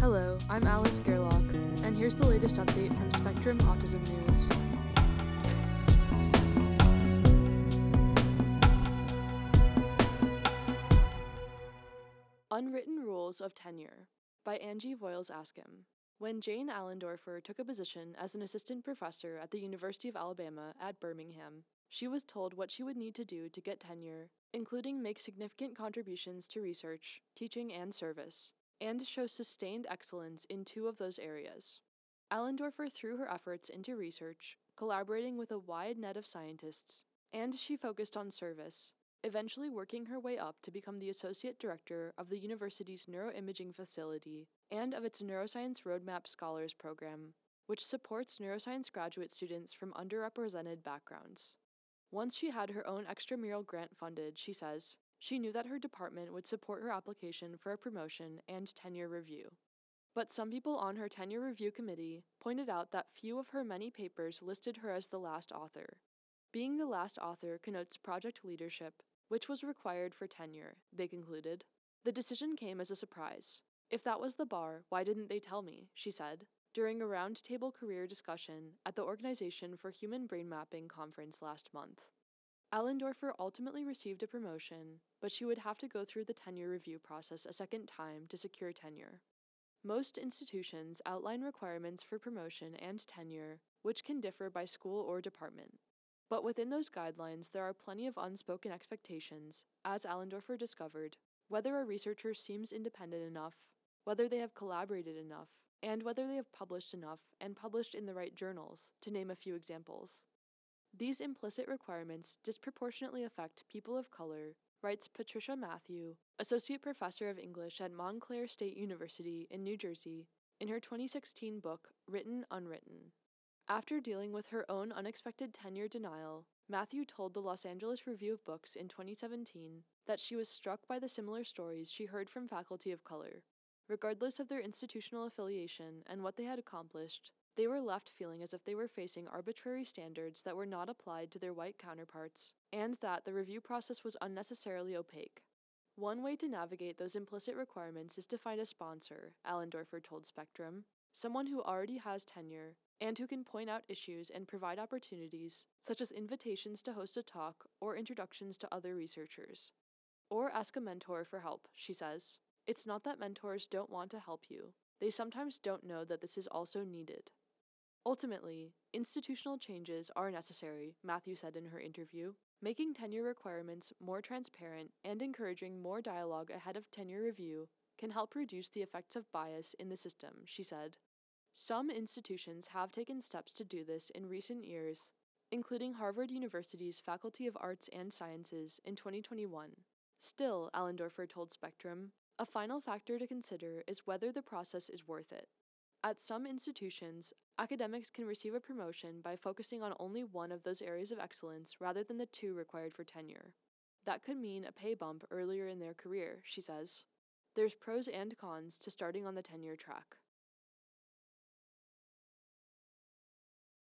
Hello, I'm Alice Gerlach, and here's the latest update from Spectrum Autism News. Unwritten Rules of Tenure by Angie Voyles Askham. When Jane Allendorfer took a position as an assistant professor at the University of Alabama at Birmingham, she was told what she would need to do to get tenure, including make significant contributions to research, teaching, and service, and show sustained excellence in two of those areas. Allendorfer threw her efforts into research, collaborating with a wide net of scientists, and she focused on service, eventually working her way up to become the associate director of the university's neuroimaging facility and of its Neuroscience Roadmap Scholars Program, which supports neuroscience graduate students from underrepresented backgrounds. Once she had her own extramural grant funded, she says, she knew that her department would support her application for a promotion and tenure review. But some people on her tenure review committee pointed out that few of her many papers listed her as the last author. Being the last author connotes project leadership, which was required for tenure, they concluded. The decision came as a surprise. If that was the bar, why didn't they tell me? she said, during a roundtable career discussion at the Organization for Human Brain Mapping conference last month. Allendorfer ultimately received a promotion, but she would have to go through the tenure review process a second time to secure tenure. Most institutions outline requirements for promotion and tenure, which can differ by school or department. But within those guidelines, there are plenty of unspoken expectations, as Allendorfer discovered, whether a researcher seems independent enough, whether they have collaborated enough, and whether they have published enough and published in the right journals, to name a few examples. These implicit requirements disproportionately affect people of color, writes Patricia Matthew, Associate Professor of English at Montclair State University in New Jersey, in her 2016 book, Written Unwritten. After dealing with her own unexpected tenure denial, Matthew told the Los Angeles Review of Books in 2017 that she was struck by the similar stories she heard from faculty of color. Regardless of their institutional affiliation and what they had accomplished, they were left feeling as if they were facing arbitrary standards that were not applied to their white counterparts, and that the review process was unnecessarily opaque. One way to navigate those implicit requirements is to find a sponsor, Allendorfer told Spectrum, someone who already has tenure and who can point out issues and provide opportunities, such as invitations to host a talk or introductions to other researchers. Or ask a mentor for help, she says. It's not that mentors don't want to help you, they sometimes don't know that this is also needed. Ultimately, institutional changes are necessary, Matthew said in her interview. Making tenure requirements more transparent and encouraging more dialogue ahead of tenure review can help reduce the effects of bias in the system, she said. Some institutions have taken steps to do this in recent years, including Harvard University's Faculty of Arts and Sciences in 2021. Still, Allendorfer told Spectrum, a final factor to consider is whether the process is worth it. At some institutions, academics can receive a promotion by focusing on only one of those areas of excellence rather than the two required for tenure. That could mean a pay bump earlier in their career, she says. There's pros and cons to starting on the tenure track.